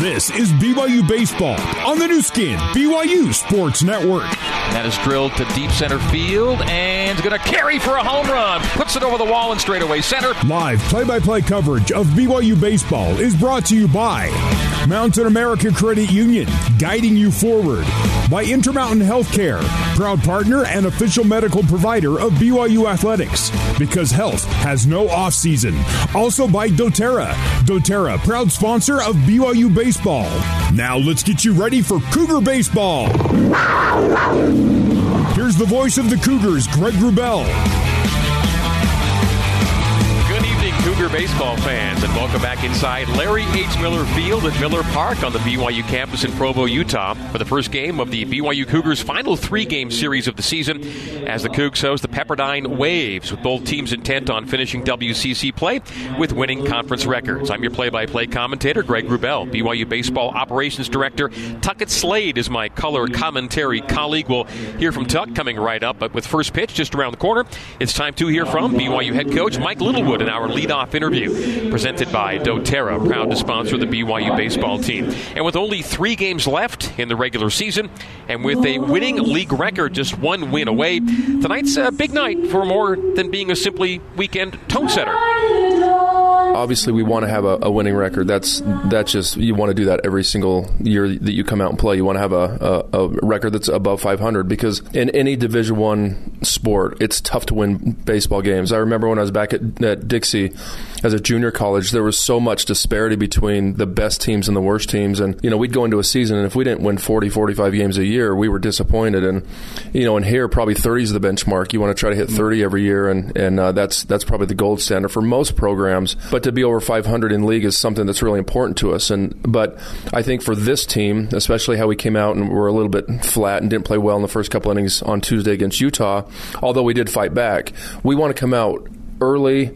This is BYU Baseball on the Nu Skin, BYU Sports Network. That is drilled to deep center field and going to carry for a home run. Puts it over the wall and straightaway center. Live play by play coverage of BYU Baseball is brought to you by Mountain America Credit Union, guiding you forward. By Intermountain Healthcare, proud partner and official medical provider of BYU Athletics, because health has no off season. Also by doTERRA. doTERRA, proud sponsor of BYU Baseball. Now let's get you ready for Cougar Baseball. Here's the voice of the Cougars, Greg Wrubell. Cougar baseball fans, and welcome back inside Larry H. Miller Field at Miller Park on the BYU campus in Provo, Utah, for the first game of the BYU Cougars' final three-game series of the season, as the Cougs host the Pepperdine Waves, with both teams intent on finishing WCC play with winning conference records. I'm your play-by-play commentator, Greg Wrubell. BYU baseball operations director Tuckett Slade is my color commentary colleague. We'll hear from Tuck coming right up, but with first pitch just around the corner, it's time to hear from BYU head coach Mike Littlewood in our leadoff interview, presented by doTERRA, proud to sponsor the BYU baseball team. And with only three games left in the regular season, and with a winning league record just one win away, tonight's a big night for more than being a simply weekend tone setter. Obviously, we want to have a, a winning record. That's that's just you want to do that every single year that you come out and play. You want to have a, a, a record that's above 500 because in any Division One sport, it's tough to win baseball games. I remember when I was back at, at Dixie as a junior college, there was so much disparity between the best teams and the worst teams. And, you know, we'd go into a season, and if we didn't win 40, 45 games a year, we were disappointed. And, you know, and here, probably 30 is the benchmark. You want to try to hit 30 every year, and, and uh, that's, that's probably the gold standard for most programs. But to be over 500 in league is something that's really important to us. And, but I think for this team, especially how we came out and were a little bit flat and didn't play well in the first couple innings on Tuesday against Utah, although we did fight back, we want to come out early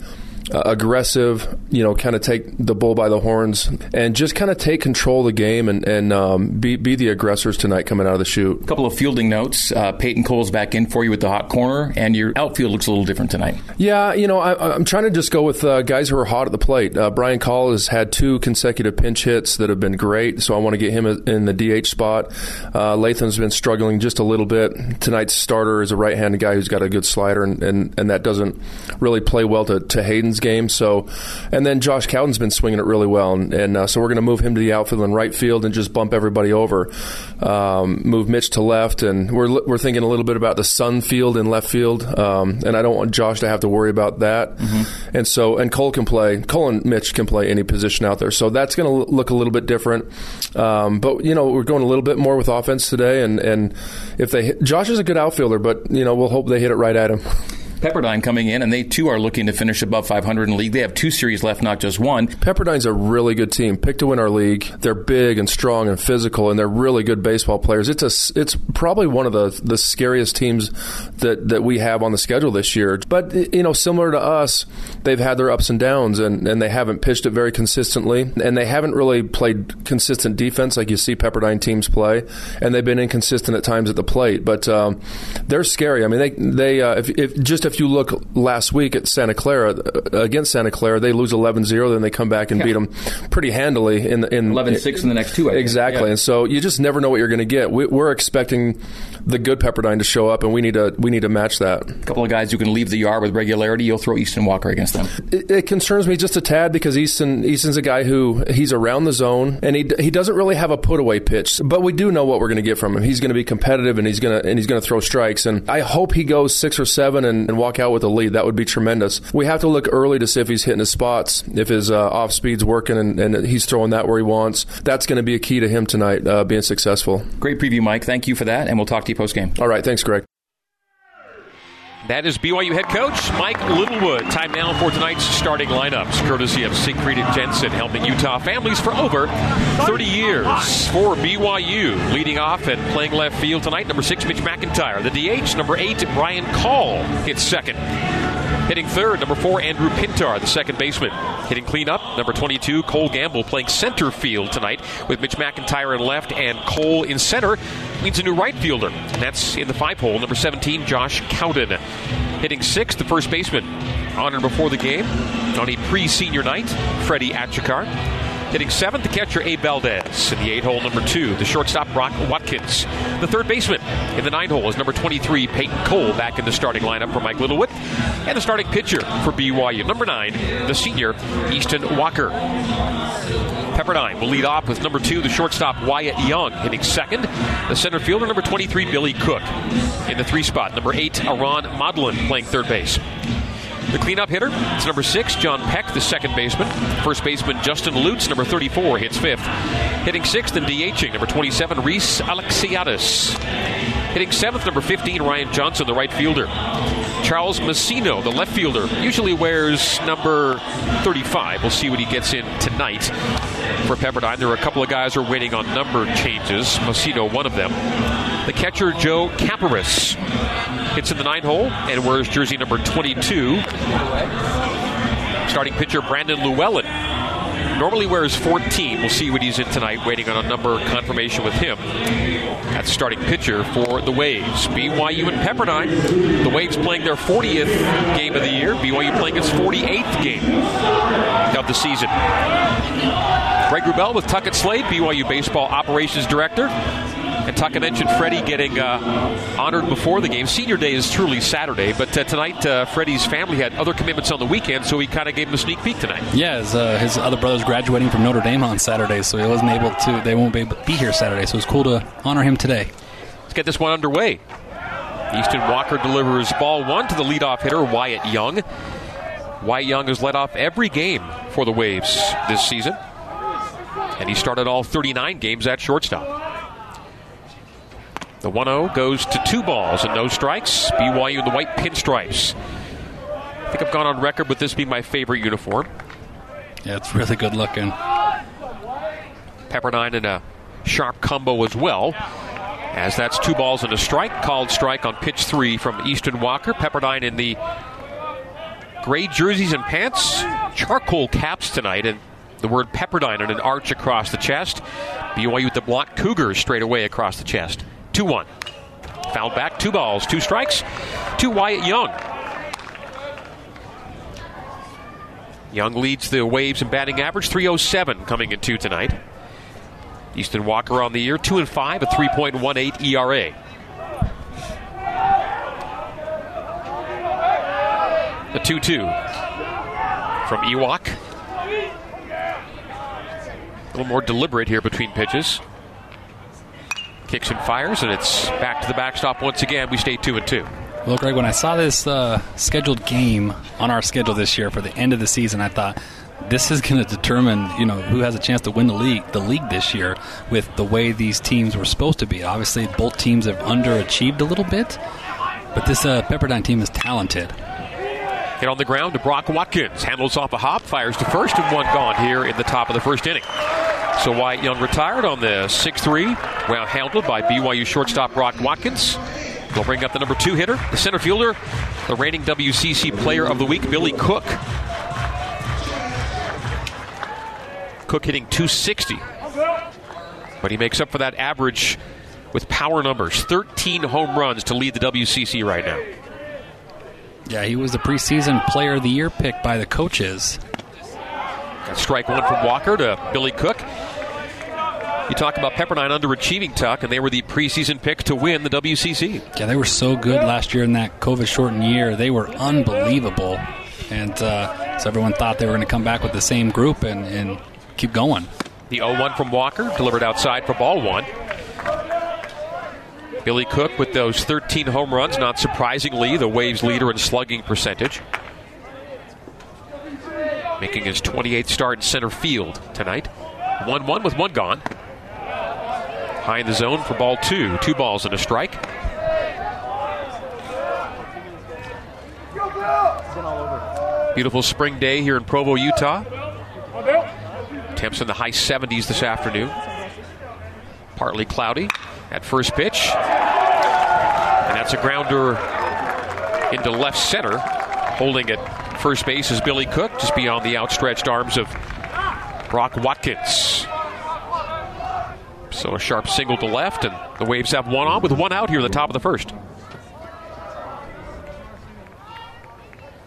uh, aggressive, you know, kind of take the bull by the horns and just kind of take control of the game and, and um, be, be the aggressors tonight coming out of the chute. A couple of fielding notes. Uh, Peyton Cole's back in for you with the hot corner, and your outfield looks a little different tonight. Yeah, you know, I, am trying to just go with uh, guys who are hot at the plate. Uh, Brian Call has had two consecutive pinch hits that have been great, so I want to get him in the DH spot. Uh, Latham's been struggling just a little bit. Tonight's starter is a right handed guy who's got a good slider, and, and, and that doesn't really play well to, to Hayden's game. So, and then Josh Cowden's been swinging it really well, and, and uh, so we're going to move him to the outfield and right field and just bump everybody over. Um, move Mitch to left, and we're we're thinking a little bit about the Sun field in left field, um, and I don't want Josh to have to worry about that. Mm-hmm. And so, and Cole can play. Cole and Mitch can play any position out there, so that's going to look a little bit different. Um, but you know, we're going a little bit more with offense today, and and if they hit, Josh is a good outfielder, but you know, we'll hope they hit it right at him. Pepperdine coming in, and they too are looking to finish above 500 in the league. They have two series left, not just one. Pepperdine's a really good team. Picked to win our league. They're big and strong and physical, and they're really good baseball players. It's a, it's probably one of the the scariest teams that that we have on the schedule this year. But you know, similar to us, they've had their ups and downs, and, and they haven't pitched it very consistently, and they haven't really played consistent defense like you see Pepperdine teams play, and they've been inconsistent at times at the plate. But um, they're scary. I mean, they they uh, if, if just if you look last week at Santa Clara uh, against Santa Clara, they lose 11-0, then they come back and yeah. beat them pretty handily in in 11-6 in the next two. exactly, yeah. and so you just never know what you're going to get. We, are expecting the good Pepperdine to show up, and we need to we need to match that. A couple of guys who can leave the yard with regularity. You'll throw Easton Walker against them. It, it concerns me just a tad because Easton Easton's a guy who he's around the zone, and he he doesn't really have a put away pitch, but we do know what we're going to get from him. He's going to be competitive, and he's going to and he's going to throw strikes, and I hope he goes six or seven and, and walk out with a lead. That would be tremendous. We have to look early to see if he's hitting his spots, if his uh, off speed's working, and, and, he's throwing that where he wants. That's going to be a key to him tonight, uh, being successful. Great preview, Mike. Thank you for that, and we'll talk to you post game. All right, thanks, Greg. That is BYU head coach Mike Littlewood. Time now for tonight's starting lineups, courtesy of Siegfried and Jensen, helping Utah families for over 30 years. For BYU, leading off and playing left field tonight, number six, Mitch McIntyre. The DH, number eight, Brian Call, hits second. Hitting third, number four, Andrew Pintar, the second baseman. Hitting cleanup, number 22, Cole Gamble, playing center field tonight with Mitch McIntyre in left and Cole in center. Means a new right fielder, and that's in the five hole, number 17, Josh Cowden. Hitting sixth, the first baseman, honored before the game on a pre senior night, Freddie Achikar. Hitting seventh, the catcher Abe Valdez. In the eight hole, number two, the shortstop Brock Watkins. The third baseman in the nine hole is number 23, Peyton Cole, back in the starting lineup for Mike Littlewood. And the starting pitcher for BYU, number nine, the senior Easton Walker. Pepperdine will lead off with number two, the shortstop Wyatt Young, hitting second. The center fielder, number 23, Billy Cook. In the three spot, number eight, Aron Modlin, playing third base. The cleanup hitter is number six, John Peck, the second baseman. First baseman, Justin Lutz, number 34, hits fifth. Hitting sixth and DHing, number 27, Reese Alexiadis. Hitting seventh, number 15, Ryan Johnson, the right fielder. Charles Massino, the left fielder, usually wears number 35. We'll see what he gets in tonight for Pepperdine. There are a couple of guys who are waiting on number changes. Massino, one of them. The catcher, Joe Caparis, hits in the nine hole and wears jersey number 22. Starting pitcher, Brandon Llewellyn normally wears 14. We'll see what he's in tonight, waiting on a number confirmation with him. That's starting pitcher for the Waves. BYU and Pepperdine. The Waves playing their 40th game of the year. BYU playing its 48th game of the season. Greg Wrubell with Tuckett Slade, BYU Baseball Operations Director. And Tuck, mentioned Freddie getting uh, honored before the game. Senior Day is truly Saturday, but uh, tonight uh, Freddie's family had other commitments on the weekend, so he kind of gave him a sneak peek tonight. Yeah, his, uh, his, other brother's graduating from Notre Dame on Saturday, so he wasn't able to. They won't be able to be here Saturday, so it's cool to honor him today. Let's get this one underway. Easton Walker delivers ball one to the leadoff hitter Wyatt Young. Wyatt Young has led off every game for the Waves this season, and he started all 39 games at shortstop. The 1 0 goes to two balls and no strikes. BYU in the white pinstripes. I think I've gone on record with this being my favorite uniform. Yeah, it's really good looking. Pepperdine in a sharp combo as well. As that's two balls and a strike. Called strike on pitch three from Easton Walker. Pepperdine in the gray jerseys and pants, charcoal caps tonight, and the word Pepperdine and an arch across the chest. BYU with the block Cougars straight away across the chest. 2 1. Fouled back, two balls, two strikes to Wyatt Young. Young leads the Waves in batting average, 307 coming in two tonight. Easton Walker on the year, 2 and 5, a 3.18 ERA. The 2 2 from Ewok. A little more deliberate here between pitches. Kicks and fires, and it's back to the backstop once again. We stay two and two. Well, Greg, when I saw this uh, scheduled game on our schedule this year for the end of the season, I thought this is going to determine, you know, who has a chance to win the league, the league this year, with the way these teams were supposed to be. Obviously, both teams have underachieved a little bit, but this uh, Pepperdine team is talented. Hit on the ground to Brock Watkins. Handles off a hop, fires to first, and one gone here in the top of the first inning. So Wyatt Young retired on the 6 3, well handled by BYU shortstop Brock Watkins. We'll bring up the number two hitter, the center fielder, the reigning WCC Player of the Week, Billy Cook. Cook hitting 260. But he makes up for that average with power numbers 13 home runs to lead the WCC right now. Yeah, he was the preseason Player of the Year pick by the coaches. Strike one from Walker to Billy Cook. You talk about Pepperdine underachieving Tuck, and they were the preseason pick to win the WCC. Yeah, they were so good last year in that COVID shortened year. They were unbelievable. And uh, so everyone thought they were going to come back with the same group and, and keep going. The 0 1 from Walker, delivered outside for ball one. Billy Cook with those 13 home runs, not surprisingly, the Waves leader in slugging percentage. Making his 28th start in center field tonight. 1 1 with one gone. High in the zone for ball two. Two balls and a strike. Beautiful spring day here in Provo, Utah. Temps in the high 70s this afternoon. Partly cloudy at first pitch. And that's a grounder into left center. Holding at first base is Billy Cook, just beyond the outstretched arms of Brock Watkins. So a sharp single to left, and the Waves have one on with one out here at the top of the first.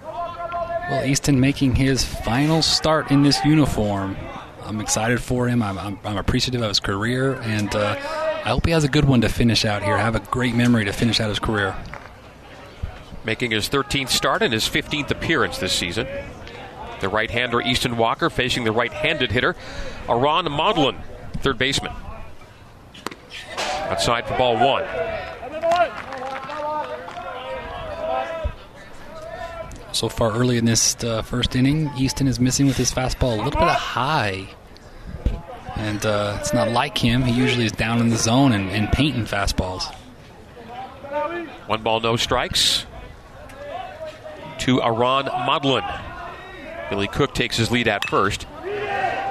Well, Easton making his final start in this uniform. I'm excited for him. I'm, I'm, I'm appreciative of his career, and uh, I hope he has a good one to finish out here. Have a great memory to finish out his career. Making his 13th start and his 15th appearance this season. The right-hander Easton Walker facing the right-handed hitter Aron Modlin, third baseman. Outside for ball one. So far early in this uh, first inning, Easton is missing with his fastball a little bit of high. And uh, it's not like him. He usually is down in the zone and, and painting fastballs. One ball, no strikes. To Aron Modlin. Billy Cook takes his lead at first.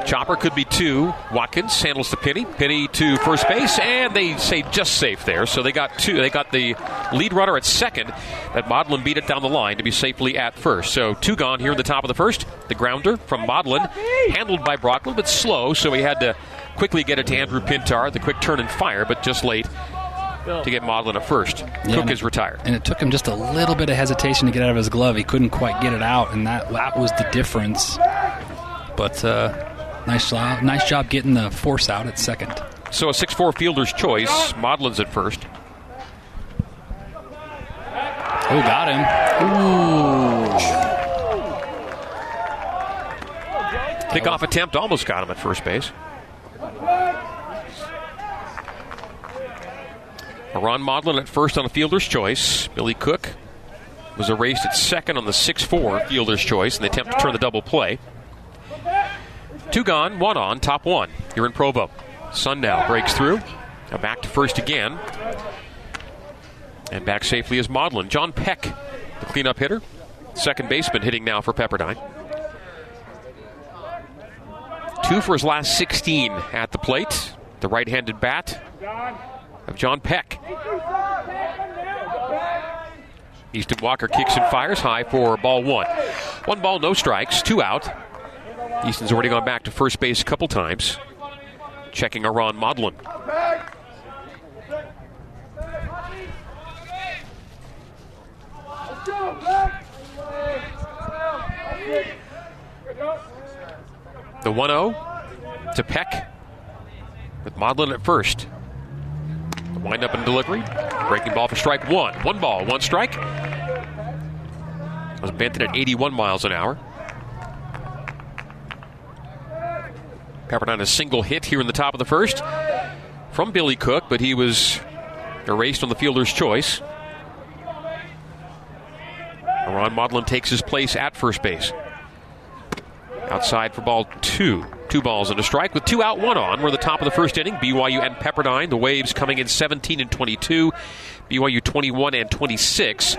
Chopper could be two. Watkins handles the Penny. Penny to first base, and they say just safe there. So they got two. They got the lead runner at second. That Modlin beat it down the line to be safely at first. So two gone here in the top of the first. The grounder from Modlin, handled by Brock, a little bit slow, so he had to quickly get it to Andrew Pintar. The quick turn and fire, but just late to get Modlin at first. Yeah, Cook is retired. And it took him just a little bit of hesitation to get out of his glove. He couldn't quite get it out, and that, that was the difference. But uh, Nice job, nice job getting the force out at second. So a 6-4 fielder's choice. Modlin's at first. Oh, got him. Ooh. Kickoff attempt almost got him at first base. Ron Modlin at first on a fielder's choice. Billy Cook was erased at second on the 6 4 fielder's choice in the attempt to turn the double play. Two gone, one on, top one. You're in Provo. Sundown breaks through. Now back to first again. And back safely is Modlin. John Peck, the cleanup hitter. Second baseman hitting now for Pepperdine. Two for his last 16 at the plate. The right handed bat of John Peck. Easton Walker kicks and fires high for ball one. One ball, no strikes, two out. Easton's already gone back to first base a couple times. Checking Aron Modlin. The 1 0 to Peck with Modlin at first. The wind up and delivery. Breaking ball for strike one. One ball, one strike. Was Benton at 81 miles an hour. Pepperdine a single hit here in the top of the first from Billy Cook, but he was erased on the fielder's choice. Ron Modlin takes his place at first base. Outside for ball two. Two balls and a strike with two out, one on. We're the top of the first inning. BYU and Pepperdine. The Waves coming in 17 and 22. BYU 21 and 26.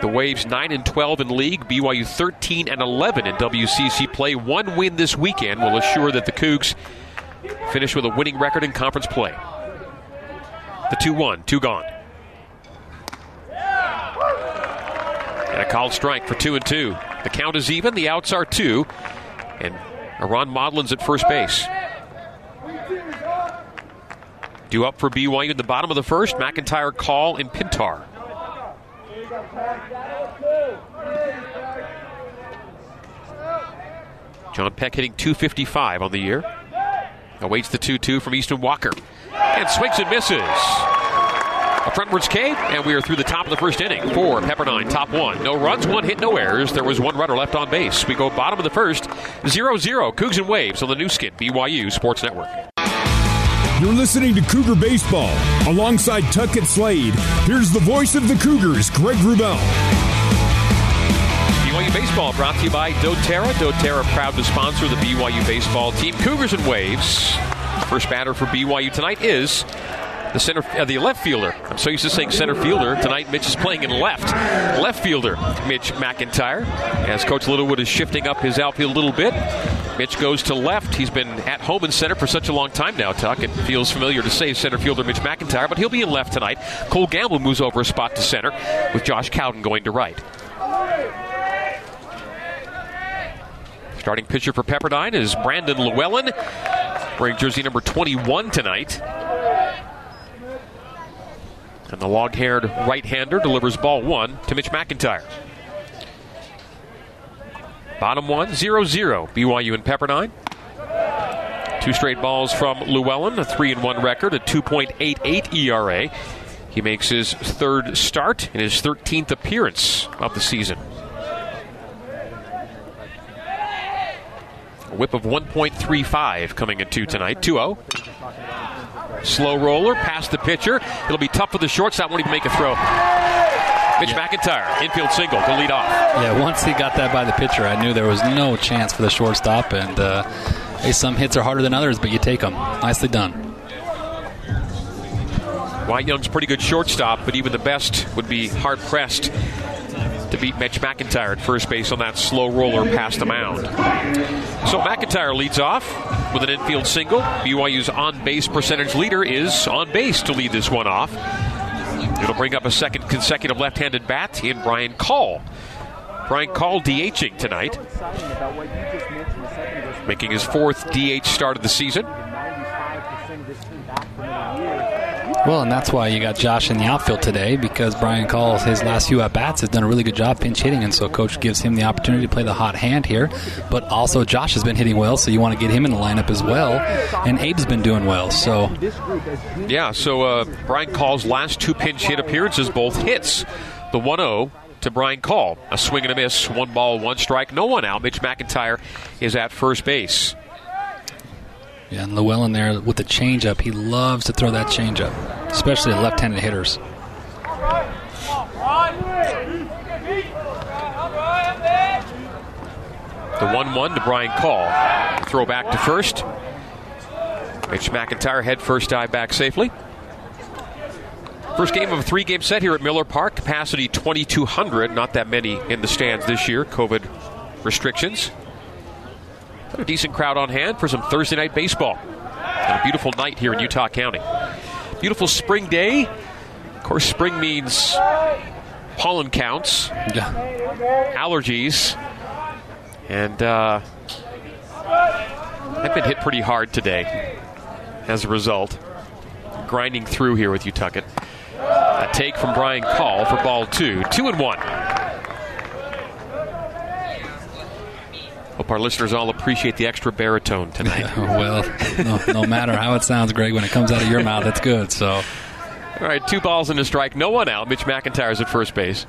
The Waves 9 and 12 in league, BYU 13 and 11 in WCC play. One win this weekend will assure that the Cougs finish with a winning record in conference play. The 2 1, two gone. And a called strike for 2 and 2. The count is even, the outs are 2. And Aron Modlin's at first base. Due up for BYU in the bottom of the first, McIntyre, Call, and Pintar. John Peck hitting 255 on the year. Awaits the 2 2 from Easton Walker. And swings and misses. A frontwards K, and we are through the top of the first inning for Pepperdine, top one. No runs, one hit, no errors. There was one runner left on base. We go bottom of the first, 0 0. Cougs and Waves on the Nu Skin, BYU Sports Network. You're listening to Cougar Baseball. Alongside Tuckett Slade, here's the voice of the Cougars, Greg Wrubell. BYU Baseball brought to you by doTERRA. doTERRA proud to sponsor the BYU baseball team. Cougars and Waves. First batter for BYU tonight is the center, uh, the left fielder. I'm so used to saying center fielder. Tonight, Mitch is playing in left. Left fielder, Mitch McIntyre. As Coach Littlewood is shifting up his outfield a little bit, Mitch goes to left. He's been at home in center for such a long time now, Tuck. It feels familiar to say center fielder Mitch McIntyre, but he'll be in left tonight. Cole Gamble moves over a spot to center, with Josh Cowden going to right. Starting pitcher for Pepperdine is Brandon Llewellyn, wearing jersey number 21 tonight. And the long haired right hander delivers ball one to Mitch McIntyre. Bottom one, 0 0. BYU and Pepperdine. Two straight balls from Llewellyn, a 3 and 1 record, a 2.88 ERA. He makes his third start in his 13th appearance of the season. A whip of 1.35 coming at 2 tonight. 2 0. Slow roller past the pitcher. It'll be tough for the shortstop. Won't even make a throw. Mitch yeah. McIntyre, infield single to lead off. Yeah, once he got that by the pitcher, I knew there was no chance for the shortstop. And uh, hey, some hits are harder than others, but you take them. Nicely done. Wyatt Young's pretty good shortstop, but even the best would be hard pressed to beat Mitch McIntyre at first base on that slow roller past the mound. So McIntyre leads off with an infield single. BYU's on base percentage leader is on base to lead this one off. It'll bring up a second consecutive left handed bat in Brian Call. Brian Call DHing tonight, making his fourth DH start of the season. Well, and that's why you got Josh in the outfield today because Brian Calls, his last few at bats, has done a really good job pinch hitting, and so coach gives him the opportunity to play the hot hand here. But also, Josh has been hitting well, so you want to get him in the lineup as well. And Abe's been doing well, so. Yeah, so uh, Brian Call's last two pinch hit appearances, both hits. The 1 0 to Brian Call. A swing and a miss, one ball, one strike, no one out. Mitch McIntyre is at first base. Yeah, and Llewellyn there with the changeup, he loves to throw that changeup, especially at left-handed hitters. The 1 1 to Brian Call. Throw back to first. Mitch McIntyre head first dive back safely. First game of a three game set here at Miller Park. Capacity 2,200. Not that many in the stands this year. COVID restrictions. A decent crowd on hand for some Thursday night baseball. And a beautiful night here in Utah County. Beautiful spring day. Of course, spring means pollen counts, yeah. allergies, and uh, I've been hit pretty hard today as a result. Grinding through here with Utucket. A take from Brian Call for ball two. Two and one. Hope our listeners all appreciate the extra baritone tonight. well, no, no, matter how it sounds, Greg, when it comes out of your mouth, it's good. So, all right, two balls and a strike, no one out. Mitch McIntyre's at first base.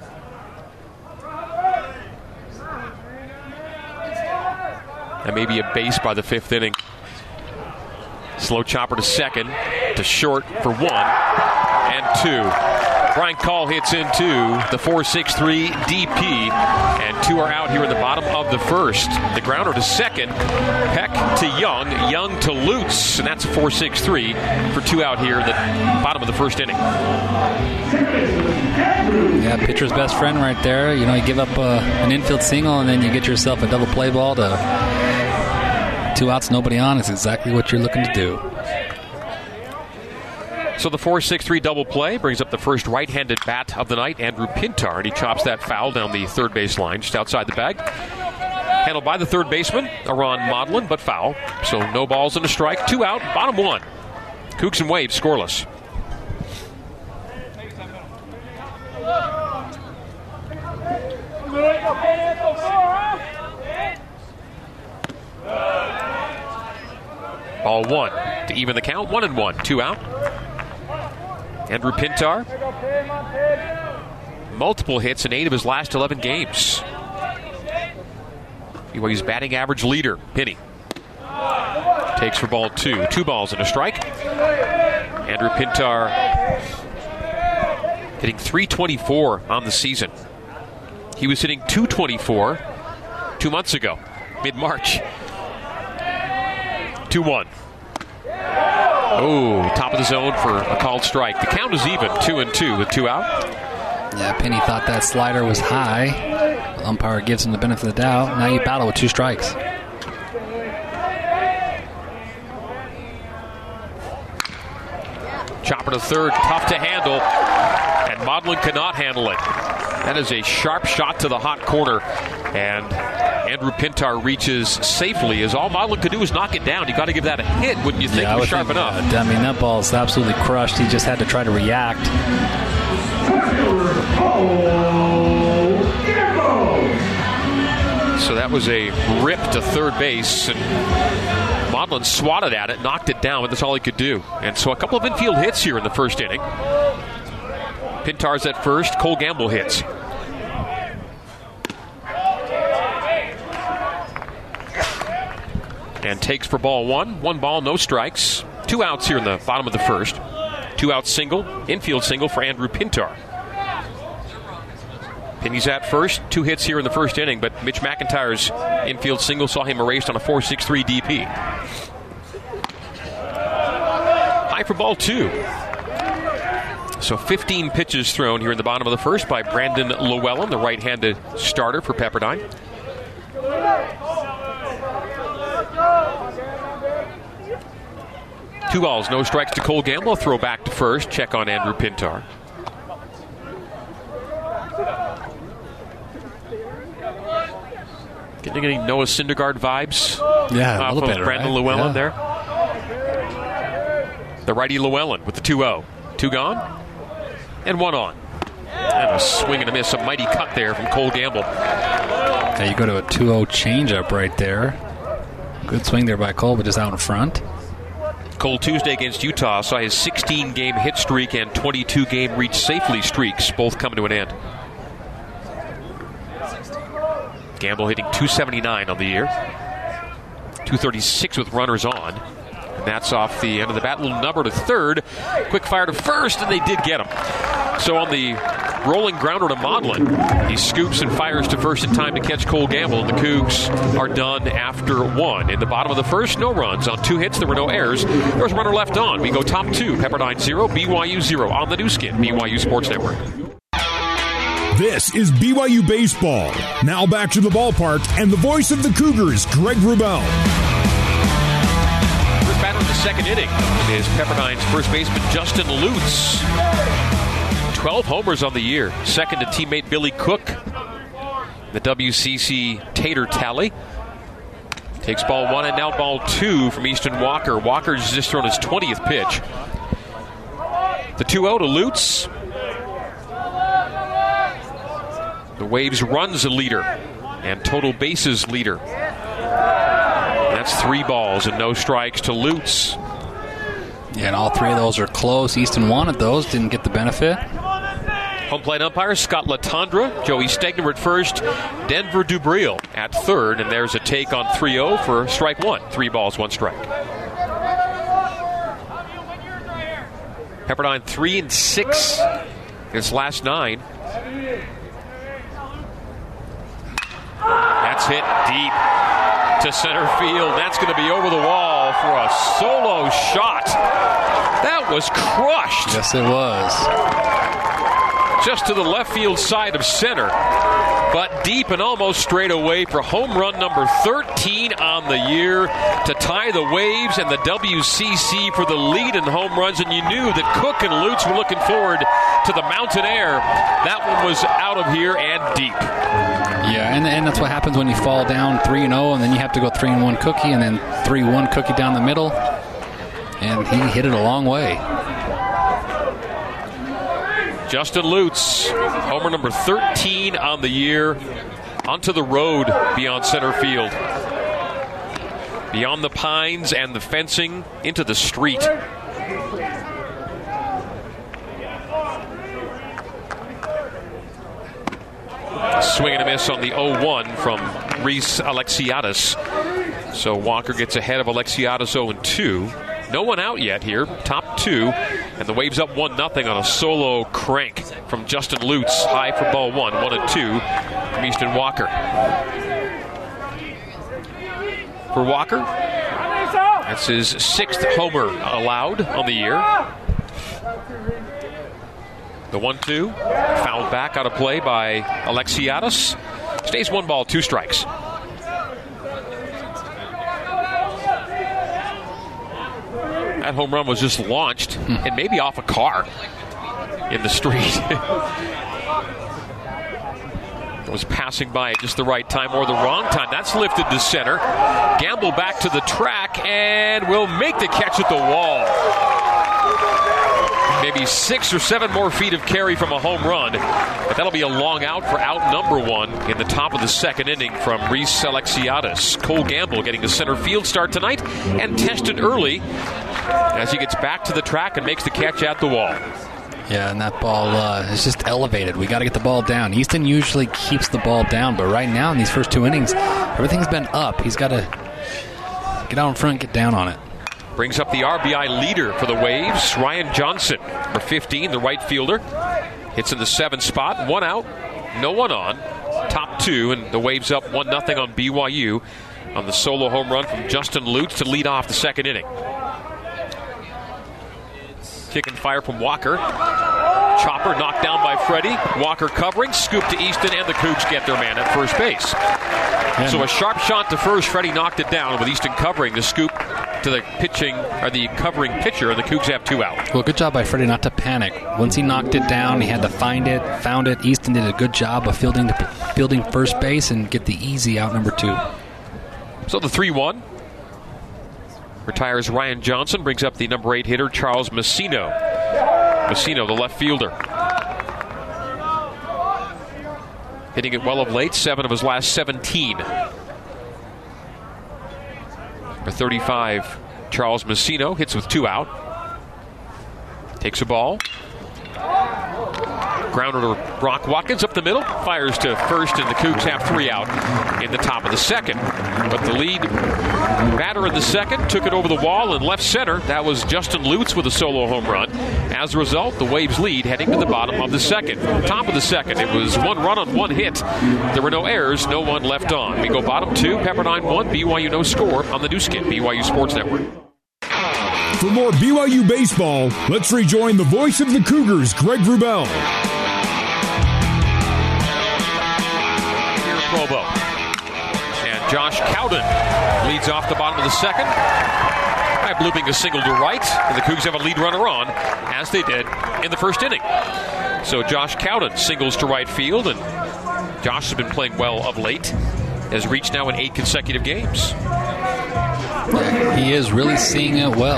And maybe a base by the fifth inning. Slow chopper to second, to short for one and two. Brian Call hits into the 4-6-3 DP, and two are out here in the bottom of the first. The grounder to second, Peck to Young, Young to Lutz, and that's a 4-6-3 for two out here in the bottom of the first inning. Yeah, pitcher's best friend right there. You know, you give up uh, an infield single, and then you get yourself a double play ball to two outs, nobody on. Is exactly what you're looking to do. So the 4 6 3 double play brings up the first right handed bat of the night, Andrew Pintar, and he chops that foul down the third base line, just outside the bag. Handled by the third baseman, Aron Modlin, but foul. So no balls and a strike. Two out, bottom one. Cougs and Waves scoreless. Ball one to even the count. One and one. Two out. Andrew Pintar, multiple hits in eight of his last 11 games. BYU's batting average leader, Penny. Takes for ball two. Two balls and a strike. Andrew Pintar hitting 324 on the season. He was hitting 224 two months ago, mid March. 2 1. Oh, top of the zone for a called strike. The count is even, two and two with two out. Yeah, Penny thought that slider was high. Umpire gives him the benefit of the doubt. Now you battle with two strikes. Chopper to third, tough to handle, and Modlin cannot handle it. That is a sharp shot to the hot corner, and Andrew Pintar reaches safely. As all Modlin could do is knock it down. You got to give that a hit, wouldn't you think? Yeah, was sharp think, enough. Uh, I mean, that ball is absolutely crushed. He just had to try to react. So that was a rip to third base, and Modlin swatted at it, knocked it down, but that's all he could do. And so a couple of infield hits here in the first inning. Pintar's at first, Cole Gamble hits. And takes for ball one. One ball, no strikes. Two outs here in the bottom of the first. Two out single, infield single for Andrew Pintar. Penny's at first, two hits here in the first inning, but Mitch McIntyre's infield single saw him erased on a 4 6 3 DP. High for ball two. So 15 pitches thrown here in the bottom of the first by Brandon Llewellyn, the right handed starter for Pepperdine. Two balls, no strikes to Cole Gamble. Throw back to first. Check on Andrew Pintar. Getting any Noah Syndergaard vibes? Yeah, a little bit. Brandon right? Llewellyn Yeah. there. The righty Llewellyn with the 2 0. Two gone, and one on. And a swing and a miss, a mighty cut there from Cole Gamble. Yeah, you go to a 2-0 changeup right there. Good swing there by Cole, but just out in front. Cole Tuesday against Utah saw his 16 game hit streak and 22 game reach safely streaks both come to an end. Gamble hitting 279 on the year, 236 with runners on. And that's off the end of the bat. Little number to third. Quick fire to first, and they did get him. So on the rolling grounder to Modlin, he scoops and fires to first in time to catch Cole Gamble, and the Cougs are done after one. In the bottom of the first, no runs. On two hits, there were no errors. There was a runner left on. We go top two, Pepperdine 0, BYU 0 on the Nu Skin, BYU Sports Network. This is BYU Baseball. Now back to the ballpark and the voice of the Cougars, Greg Wrubell. First batter in the second inning is Pepperdine's first baseman Justin Lutz. 12 homers on the year. Second to teammate Billy Cook. The WCC Tater tally. Takes ball one and now ball two from Easton Walker. Walker's just thrown his 20th pitch. The 2 0 to Lutz. The Waves runs a leader and total bases leader. That's three balls and no strikes to Lutz. Yeah, and all three of those are close. Easton wanted those, didn't get the benefit. Home plate umpire Scott Latondra, Joey Stegner at first, Denver Dubril at third, and there's a take on 3 0 for strike one. Three balls, one strike. Pepperdine 3 and 6 his last nine. That's hit deep to center field. That's going to be over the wall for a solo shot. That was crushed Yes, it was. Just to the left field side of center, but deep and almost straight away for home run number 13 on the year to tie the Waves and the WCC for the lead in home runs. And you knew that Cook and Lutz were looking forward to the mountain air. That one was out of here and deep. Yeah, and, and that's what happens when you fall down 3 and 0, and then you have to go 3 and 1 cookie, and then 3 1 cookie down the middle. And he hit it a long way. Justin Lutz, homer number 13 on the year, onto the road beyond center field. Beyond the pines and the fencing, into the street. Swing and a miss on the 0 1 from Reese Alexiadis. So Walker gets ahead of Alexiadis 0 2. No one out yet here, top two, and the Waves up 1 nothing on a solo crank from Justin Lutz. High for ball one, 1 and 2 from Easton Walker. For Walker, that's his sixth homer allowed on the year. The 1 2, fouled back out of play by Alexiadis. Stays one ball, two strikes. That home run was just launched and maybe off a car in the street. it was passing by at just the right time or the wrong time. That's lifted to center. Gamble back to the track and will make the catch at the wall. Maybe six or seven more feet of carry from a home run. But that'll be a long out for out number one in the top of the second inning from Reese Alexiadis. Cole Gamble getting the center field start tonight and tested early as he gets back to the track and makes the catch at the wall. Yeah, and that ball uh, is just elevated. We got to get the ball down. Easton usually keeps the ball down, but right now in these first two innings, everything's been up. He's got to get out in front, get down on it. Brings up the RBI leader for the Waves, Ryan Johnson, number 15, the right fielder. Hits in the seventh spot, one out, no one on. Top two, and the Waves up 1 0 on BYU on the solo home run from Justin Lutz to lead off the second inning. Kick and fire from Walker. Chopper knocked down by Freddie. Walker covering, scoop to Easton, and the Cougs get their man at first base. So a sharp shot to first. Freddie knocked it down with Easton covering the scoop to the pitching or the covering pitcher, and the Cougs have two out. Well, good job by Freddie not to panic. Once he knocked it down, he had to find it, found it. Easton did a good job of fielding fielding first base and get the easy out number two. So the three-one retires Ryan Johnson, brings up the number eight hitter Charles Messino. Messino, the left fielder. Hitting it well of late, seven of his last 17. Number 35, Charles Messino, hits with two out. Takes a ball. Grounder to Brock Watkins up the middle, fires to first, and the Cougs have three out in the top of the second. But the lead batter in the second took it over the wall in left center. That was Justin Lutz with a solo home run. As a result, the Waves lead heading to the bottom of the second. Top of the second, it was one run on one hit. There were no errors, no one left on. We go bottom two, Pepperdine one, BYU no score on the Nu Skin, BYU Sports Network. For more BYU baseball, let's rejoin the voice of the Cougars, Greg Wrubell. Here, Provo. And Josh Cowden leads off the bottom of the second by blooping a single to right. And the Cougs have a lead runner on, as they did in the first inning. So Josh Cowden singles to right field, and Josh has been playing well of late. Has reached now in eight consecutive games. He is really seeing it well.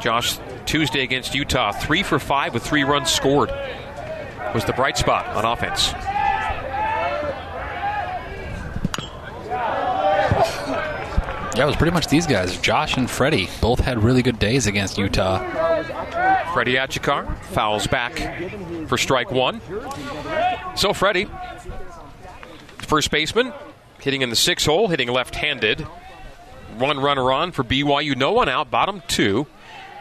Josh, Tuesday against Utah, three for five with three runs scored. Was the bright spot on offense. It was pretty much these guys. Josh and Freddie both had really good days against Utah. Freddie Achikar fouls back for strike one. So Freddie, first baseman, hitting in the six hole, hitting left-handed. One runner on for BYU, no one out, bottom two.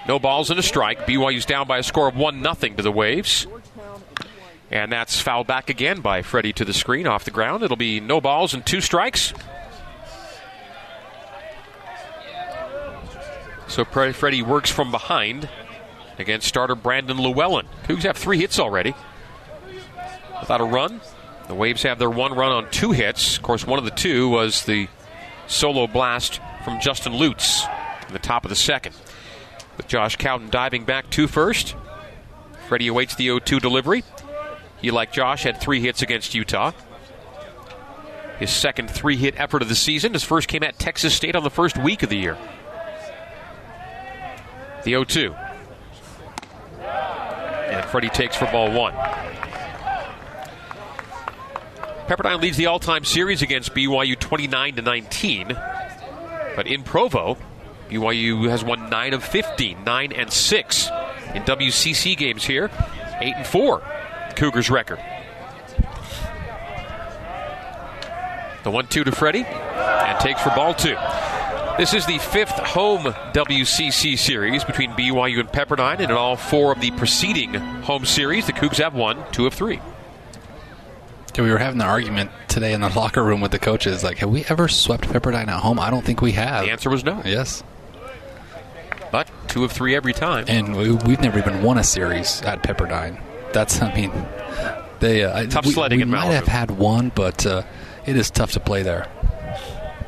No balls and a strike. BYU's down by a score of 1 0 to the Waves. And that's fouled back again by Freddie to the screen off the ground. It'll be no balls and two strikes. So Freddie works from behind against starter Brandon Llewellyn. Cougs have three hits already. Without a run, the Waves have their one run on two hits. Of course, one of the two was the solo blast from Justin Lutz in the top of the second. With Josh Cowden diving back to first. Freddie awaits the 0 2 delivery. He, like Josh, had three hits against Utah. His second three hit effort of the season. His first came at Texas State on the first week of the year. The 0 2. And Freddie takes for ball one. Pepperdine leads the all time series against BYU 29 to 19. But in Provo, BYU has won 9 of 15, 9 and 6 in WCC games here. 8 and 4, Cougars record. The 1 2 to Freddie and takes for ball two. This is the fifth home WCC series between BYU and Pepperdine, and in all four of the preceding home series, the Cougs have won two of three. Yeah, we were having the argument today in the locker room with the coaches. Like, have we ever swept Pepperdine at home? I don't think we have. The answer was no. Yes. But two of three every time. And we, we've never even won a series at Pepperdine. That's, I mean, they uh, tough we, sledding we in might Malibu. have had one, but uh, it is tough to play there.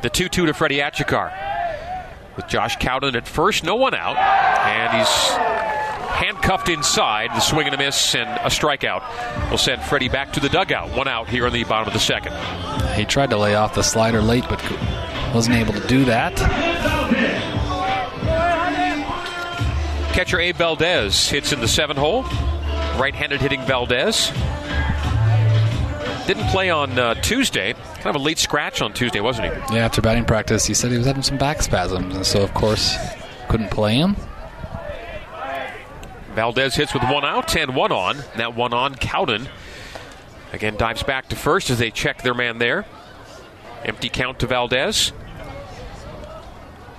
The 2 2 to Freddie Achikar. With Josh Cowden at first, no one out. And he's handcuffed inside. The swing and a miss and a strikeout will send Freddie back to the dugout. One out here in the bottom of the second. He tried to lay off the slider late, but wasn't able to do that. Catcher Abe Valdez hits in the seven hole. Right handed hitting Valdez. Didn't play on uh, Tuesday. Kind of a late scratch on Tuesday, wasn't he? Yeah, after batting practice, he said he was having some back spasms, and so, of course, couldn't play him. Valdez hits with one out and one on. That one on, Cowden again dives back to first as they check their man there. Empty count to Valdez.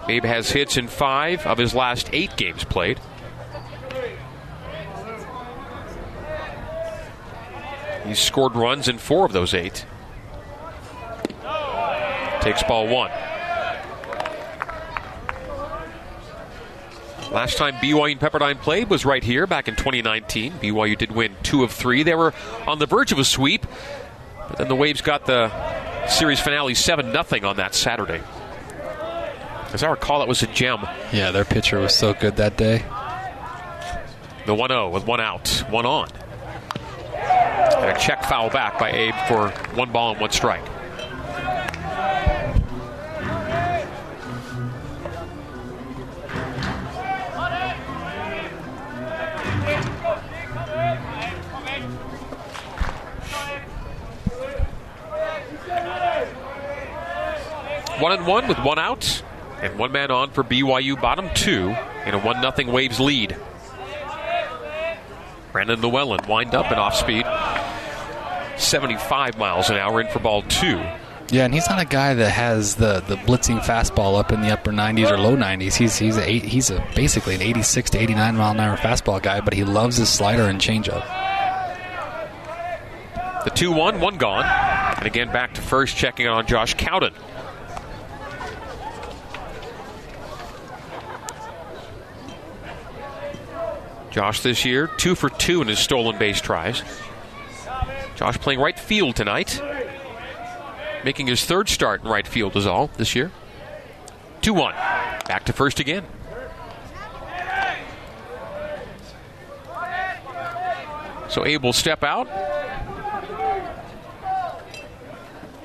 Abe has hits in five of his last eight games played. He's scored runs in four of those eight. Takes ball one. Last time BYU and Pepperdine played was right here back in 2019. BYU did win two of three. They were on the verge of a sweep, but then the Waves got the series finale 7 0 on that Saturday. As I recall, it was a gem. Yeah, their pitcher was so good that day. The 1 0 with one out, one on. And a check foul back by Abe for one ball and one strike. One and one with one out and one man on for BYU bottom two in a one nothing Waves lead. Brandon Llewellyn wind up and off speed. 75 miles an hour in for ball two. Yeah, and he's not a guy that has the, the blitzing fastball up in the upper 90s or low 90s. He's he's a he's a basically an 86 to 89 mile an hour fastball guy, but he loves his slider and changeup. The 2 1, one gone. And again back to first, checking on Josh Cowden. Josh this year, two for two in his stolen base tries. Josh playing right field tonight. Making his third start in right field is all this year. 2 1. Back to first again. So Abel step out.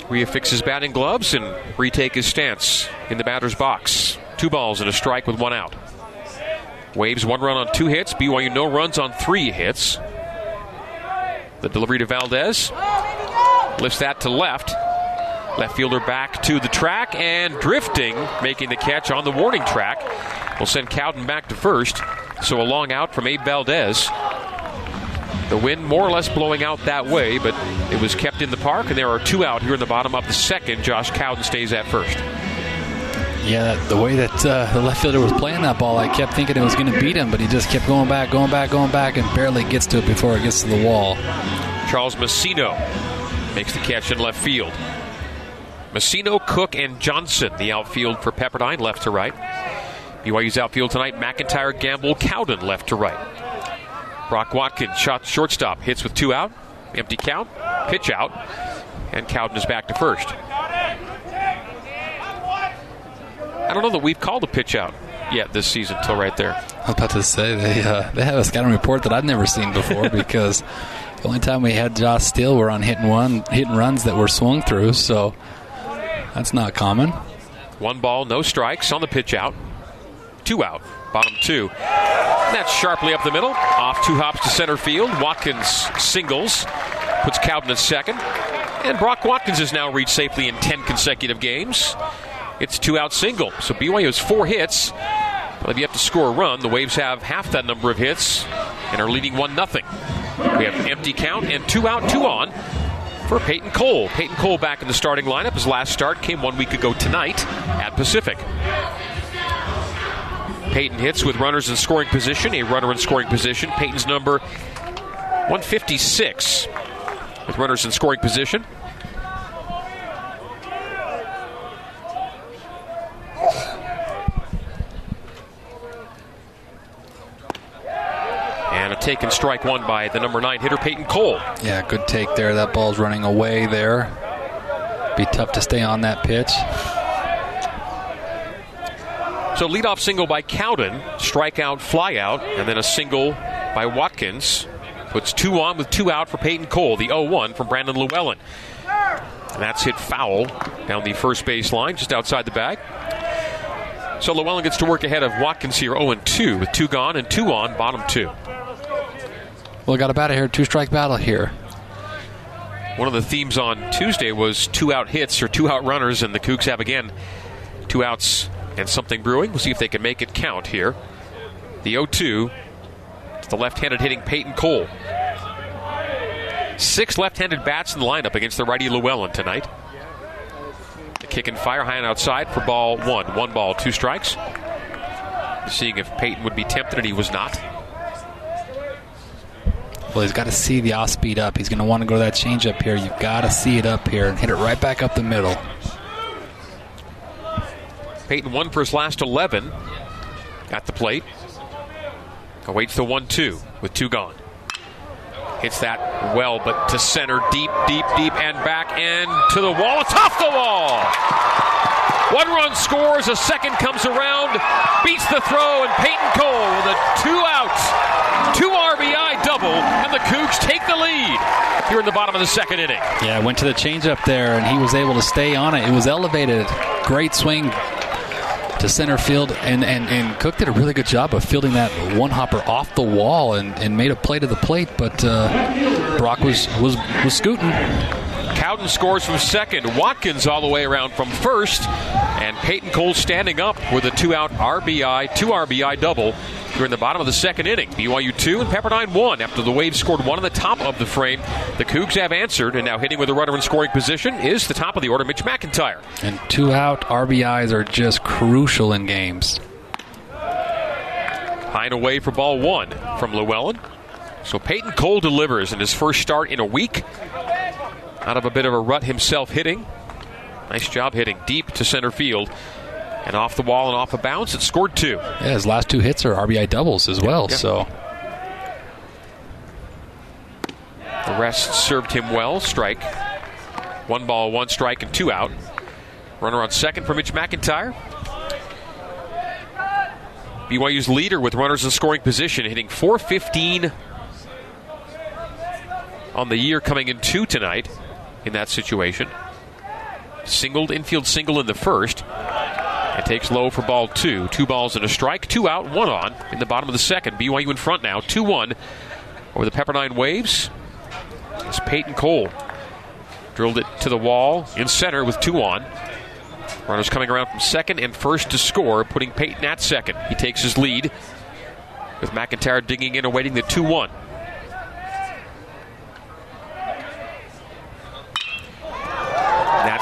Reaffix his batting gloves and retake his stance in the batter's box. Two balls and a strike with one out. Waves one run on two hits. BYU no runs on three hits. The delivery to Valdez. Lifts that to left. Left fielder back to the track and drifting, making the catch on the warning track. Will send Cowden back to first. So a long out from Abe Valdez. The wind more or less blowing out that way, but it was kept in the park, and there are two out here in the bottom of the second. Josh Cowden stays at first. Yeah, the way that uh, the left fielder was playing that ball, I kept thinking it was going to beat him, but he just kept going back, going back, going back, and barely gets to it before it gets to the wall. Charles Messino makes the catch in left field. Messino, Cook, and Johnson, the outfield for Pepperdine, left to right. BYU's outfield tonight, McIntyre, Gamble, Cowden, left to right. Brock Watkins, shot shortstop, hits with two out, empty count, pitch out, and Cowden is back to first. I don't know that we've called a pitch out yet this season until right there. I was about to say they uh, they have a scouting report that I've never seen before because the only time we had Josh Steele were on hitting one hitting runs that were swung through, so that's not common. One ball, no strikes on the pitch out. Two out, bottom two. And that's sharply up the middle. Off two hops to center field. Watkins singles, puts Cowden at second. And Brock Watkins has now reached safely in 10 consecutive games. It's two out single. So BYU has four hits. But if you have to score a run, the Waves have half that number of hits and are leading 1 0. We have an empty count and two out, two on for Peyton Cole. Peyton Cole back in the starting lineup. His last start came one week ago tonight at Pacific. Peyton hits with runners in scoring position, a runner in scoring position. Peyton's number 156 with runners in scoring position. Taken strike one by the number nine hitter, Peyton Cole. Yeah, good take there. That ball's running away there. Be tough to stay on that pitch. So leadoff single by Cowden, strikeout, flyout, and then a single by Watkins. Puts two on with two out for Peyton Cole, the 0 1 from Brandon Llewellyn. And that's hit foul down the first base line, just outside the bag. So Llewellyn gets to work ahead of Watkins here 0 2 with two gone and two on, bottom two. Well, got a battle here, two strike battle here. One of the themes on Tuesday was two out hits or two out runners, and the Cougs have again two outs and something brewing. We'll see if they can make it count here. The 0 2 the left handed hitting Peyton Cole. Six left handed bats in the lineup against the righty Llewellyn tonight. The kick and fire high and outside for ball one. One ball, two strikes. Seeing if Peyton would be tempted, and he was not. Well, he's got to see the off speed up. He's going to want to go to that change up here. You've got to see it up here and hit it right back up the middle. Peyton won for his last 11 at the plate. Awaits the 1 2 with two gone. Hits that well, but to center, deep, deep, deep, and back and to the wall. It's off the wall! One run scores, a second comes around, beats the throw, and Peyton Cole with a two out, two RBI double, and the Cougs take the lead here in the bottom of the second inning. Yeah, went to the changeup there, and he was able to stay on it. It was elevated. Great swing to center field, and, and, and Cook did a really good job of fielding that one hopper off the wall and, and made a play to the plate, but uh, Brock was, was, was scooting. Cowden scores from second. Watkins all the way around from first. And Peyton Cole standing up with a two out RBI, two RBI double here in the bottom of the second inning. BYU 2 and Pepperdine 1 after the Waves scored one on the top of the frame. The Cougs have answered, and now hitting with a runner in scoring position is the top of the order, Mitch McIntyre. And two out RBIs are just crucial in games. High and away for ball one from Llewellyn. So Peyton Cole delivers in his first start in a week. Out of a bit of a rut himself hitting. Nice job hitting deep to center field. And off the wall and off a bounce, it scored two. Yeah, his last two hits are RBI doubles as well. So the rest served him well. Strike. One ball, one strike, and two out. Runner on second for Mitch McIntyre. BYU's leader with runners in scoring position, hitting 415 on the year, coming in two tonight in that situation. Singled, infield single in the first. It takes low for ball two. Two balls and a strike. Two out, one on in the bottom of the second. BYU in front now. 2 1 over the Pepperdine Waves. It's Peyton Cole. Drilled it to the wall in center with two on. Runners coming around from second and first to score, putting Peyton at second. He takes his lead with McIntyre digging in, awaiting the 2 1.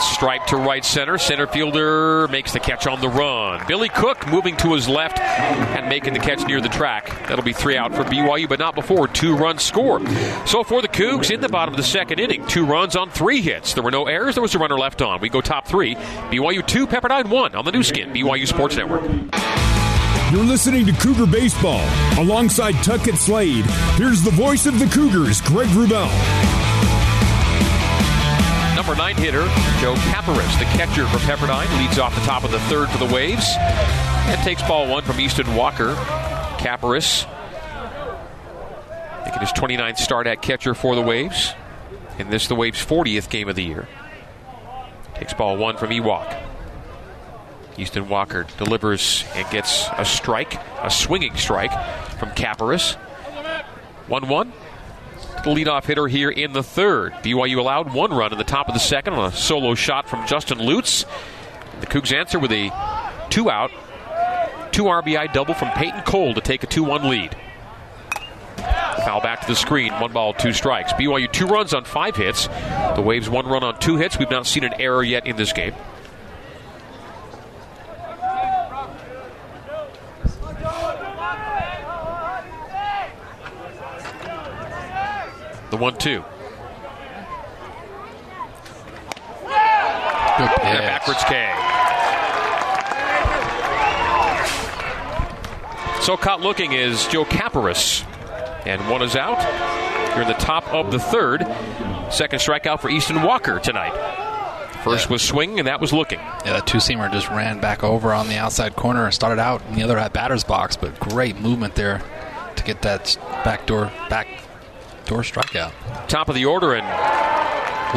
That's striped to right center. Center fielder makes the catch on the run. Billy Cook moving to his left and making the catch near the track. That'll be three out for BYU, but not before two runs score. So for the Cougs in the bottom of the second inning, two runs on three hits. There were no errors. There was a runner left on. We go top three. BYU two, Pepperdine one on the Nu Skin, BYU Sports Network. You're listening to Cougar Baseball. Alongside Tuckett Slade, here's the voice of the Cougars, Greg Wrubell number nine hitter, Joe Caparis, the catcher for Pepperdine, leads off the top of the third for the Waves and takes ball one from Easton Walker. Caparis making his 29th start at catcher for the Waves. And this the Waves' 40th game of the year. Takes ball one from Ewok. Easton Walker delivers and gets a strike, a swinging strike from Caparis. 1 1 the leadoff hitter here in the third. BYU allowed one run in the top of the second on a solo shot from Justin Lutz. The Cougs answer with a two out, two RBI double from Peyton Cole to take a 2 1 lead. Foul back to the screen. One ball, two strikes. BYU two runs on five hits. The Waves one run on two hits. We've not seen an error yet in this game. The one two. Good pitch. backwards K. So caught looking is Joe Caparis. And one is out. You're in the top of the third. Second strikeout for Easton Walker tonight. First Yeah. was swinging, and that was looking. Yeah, that two seamer just ran back over on the outside corner and started out in the other batter's box, but great movement there to get that back door back door strikeout. Top of the order, and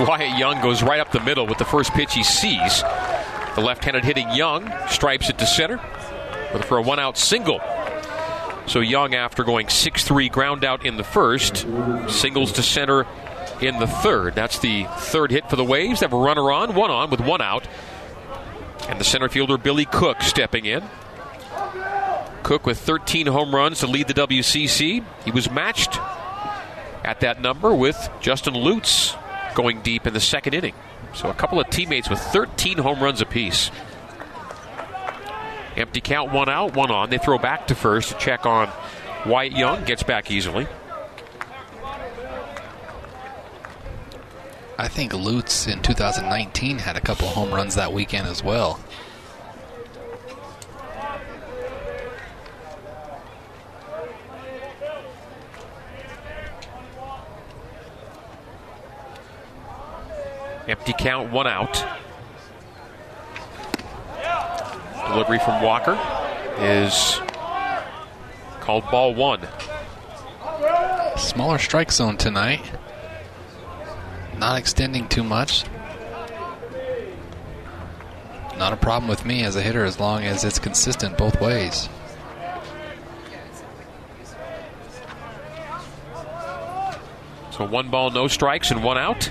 Wyatt Young goes right up the middle with the first pitch he sees. The left-handed hitting Young stripes it to center for a one-out single. So Young, after going 6-3 ground out in the first, singles to center in the third. That's the third hit for the Waves. They have a runner on, one on with one out. And the center fielder Billy Cook stepping in. Cook with 13 home runs to lead the WCC. He was matched at that number with Justin Lutz going deep in the second inning. So a couple of teammates with 13 home runs apiece. Empty count, one out, one on. They throw back to first to check on Wyatt Young. Gets back easily. I think Lutz in 2019 had a couple home runs that weekend as well. Empty count, one out. Delivery from Walker is called ball one. Smaller strike zone tonight. Not extending too much. Not a problem with me as a hitter as long as it's consistent both ways. So one ball, no strikes, and one out.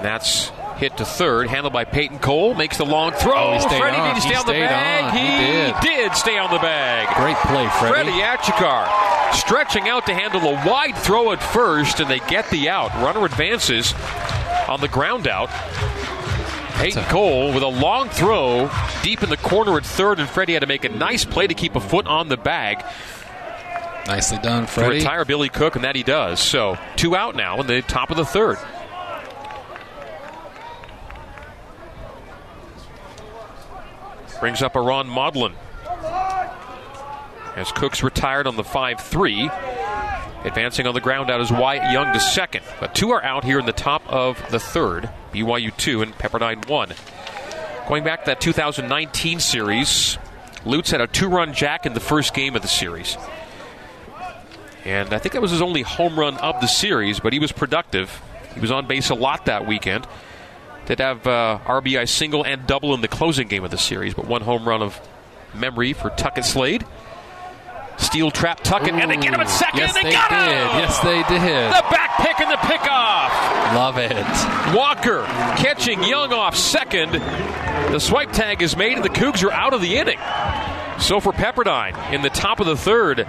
And that's hit to third, handled by Peyton Cole. Makes the long throw. Oh, he Freddie, on. did he stay He on the bag? on. He did. stay on the bag. Great play, Freddie. Freddie Achikar stretching out to handle a wide throw at first, and they get the out. Runner advances on the ground out. Peyton Cole with a long throw deep in the corner at third, and Freddie had to make a nice play to keep a foot on the bag Nicely done, to Freddie. retire Billy Cook, and that he does. So two out now in the top of the third. Brings up Aaron Maudlin. As Cook's retired on the 5 3. Advancing on the ground out is Wyatt Young to second. But two are out here in the top of the third. BYU 2 and Pepperdine 1. Going back to that 2019 series, Lutz had a two run jack in the first game of the series. And I think that was his only home run of the series, but he was productive. He was on base a lot that weekend. Did have uh, RBI single and double in the closing game of the series, but one home run of memory for Tuckett Slade. Steel trap Tuckett, and they get him at second, Yes, and they, they got did. him! Yes, they did. The back pick and the pickoff. Love it. Walker catching Young off second. The swipe tag is made, and the Cougs are out of the inning. So for Pepperdine, in the top of the third,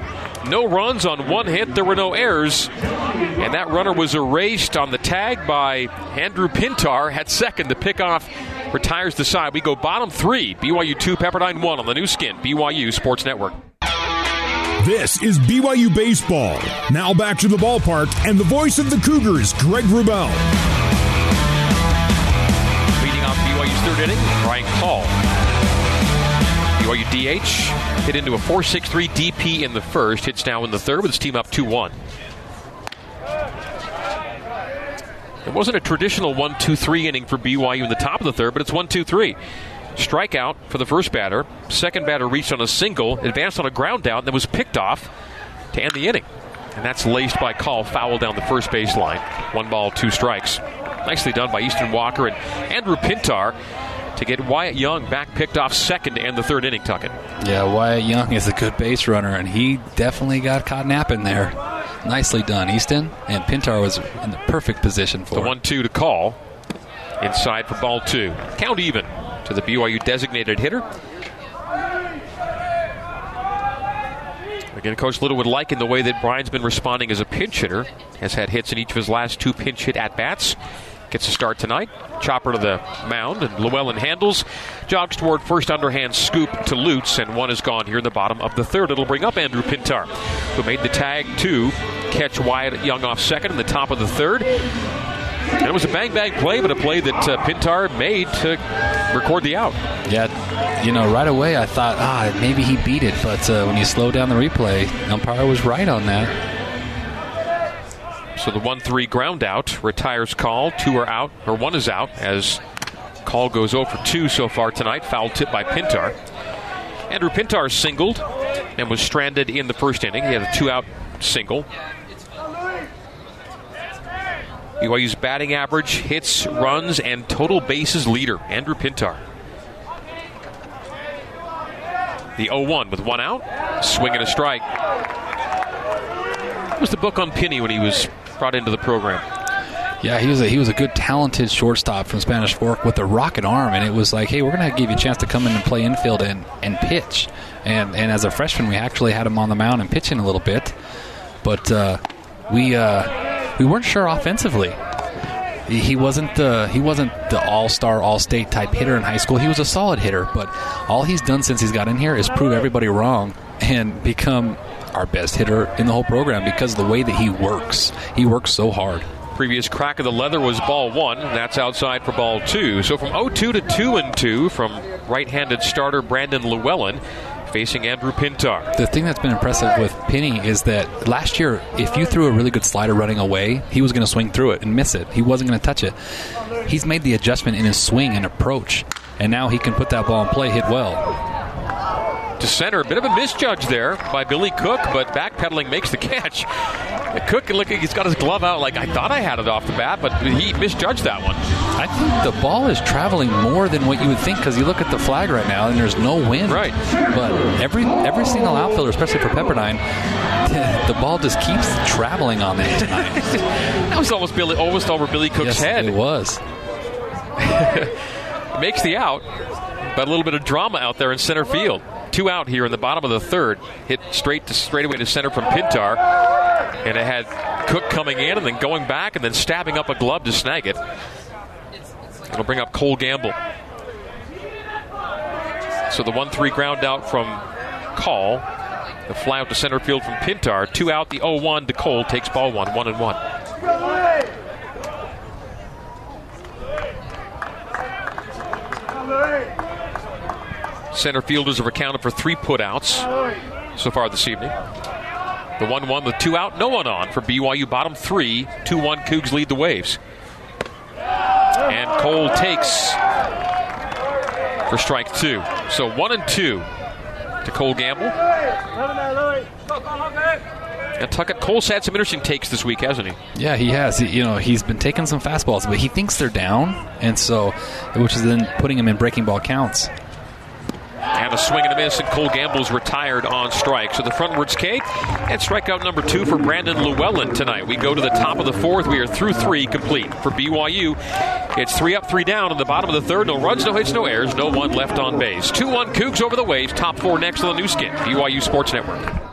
no runs on one hit. There were no errors. And that runner was erased on the tag by Andrew Pintar at second. The pickoff retires the side. We go bottom three. BYU 2, Pepperdine 1 on the Nu Skin, BYU Sports Network. This is BYU Baseball. Now back to the ballpark and the voice of the Cougars, Greg Wrubell. Leading off BYU's third inning, Ryan Hall. BYU DH hit into a 4-6-3 DP in the first. Hits now in the third with his team up 2-1. It wasn't a traditional 1-2-3 inning for BYU in the top of the third, but it's 1-2-3. Strikeout for the first batter. Second batter reached on a single, advanced on a ground out, and then was picked off to end the inning. And that's laced by call foul down the first baseline. One ball, two strikes. Nicely done by Easton Walker and Andrew Pintar to get Wyatt Young back picked off second and the third inning, Tuckett. Yeah, Wyatt Young is a good base runner, and he definitely got caught napping there. Nicely done, Easton. And Pintar was in the perfect position for The 1 2 to call. Inside for ball two. Count even to the BYU designated hitter. Again, Coach Little would like in the way that Brian's been responding as a pinch hitter. Has had hits in each of his last two pinch hit at bats. Gets a start tonight. Chopper to the mound, and Llewellyn handles. Jogs toward first underhand scoop to Lutz, and one is gone here in the bottom of the third. It'll bring up Andrew Pintar, who made the tag to catch Wyatt Young off second in the top of the third. It was a bang bang play, but a play that uh, Pintar made to record the out. Yeah, you know, right away I thought, ah, maybe he beat it, but uh, when you slow down the replay, umpire was right on that. So the 1 3 ground out retires call. Two are out, or one is out, as call goes over 2 so far tonight. Foul tip by Pintar. Andrew Pintar singled and was stranded in the first inning. He had a two out single. BYU's batting average, hits, runs, and total bases leader, Andrew Pintar. The 0 1 with one out, swing and a strike. Was the book on Penny when he was brought into the program? Yeah, he was a he was a good, talented shortstop from Spanish Fork with a rocket arm, and it was like, hey, we're gonna give you a chance to come in and play infield and, and pitch. And and as a freshman, we actually had him on the mound and pitching a little bit, but uh, we uh, we weren't sure offensively. He wasn't the he wasn't the all star, all state type hitter in high school. He was a solid hitter, but all he's done since he's got in here is prove everybody wrong and become our best hitter in the whole program because of the way that he works. He works so hard. Previous crack of the leather was ball one. That's outside for ball two. So from 0 2 to 2 and 2 from right handed starter Brandon Llewellyn facing Andrew Pintar. The thing that's been impressive with Penny is that last year, if you threw a really good slider running away, he was going to swing through it and miss it. He wasn't going to touch it. He's made the adjustment in his swing and approach, and now he can put that ball in play, hit well to center. A bit of a misjudge there by Billy Cook, but backpedaling makes the catch. Cook, look, he's got his glove out like I thought I had it off the bat, but he misjudged that one. I think the ball is traveling more than what you would think because you look at the flag right now and there's no wind. Right. But every every single outfielder, especially for Pepperdine, the ball just keeps traveling on them tonight. that was almost Billy, almost over Billy Cook's yes, head. It was. Makes the out, but a little bit of drama out there in center field. Two out here in the bottom of the third. Hit straight to straight away to center from Pintar. And it had Cook coming in and then going back and then stabbing up a glove to snag it. It'll bring up Cole Gamble. So the 1 3 ground out from Call. The fly out to center field from Pintar. Two out, the 0 1 to Cole takes ball one, 1 and 1. Center fielders have accounted for three putouts so far this evening. The 1 1 with two out, no one on for BYU bottom three. 2 1 Cougs lead the Waves. And Cole takes for strike two. So 1 and 2 to Cole Gamble. And Tuckett Cole's had some interesting takes this week, hasn't he? Yeah, he has. He, you know, he's been taking some fastballs, but he thinks they're down, and so, which is then putting him in breaking ball counts. And a swing and a miss, and Cole Gamble's retired on strike. So the frontwards K and strikeout number two for Brandon Llewellyn tonight. We go to the top of the fourth. We are through three complete for BYU. It's three up, three down in the bottom of the third. No runs, no hits, no errors, no one left on base. 2 1 Cougs over the Waves. Top four next on the Nu Skin, BYU Sports Network.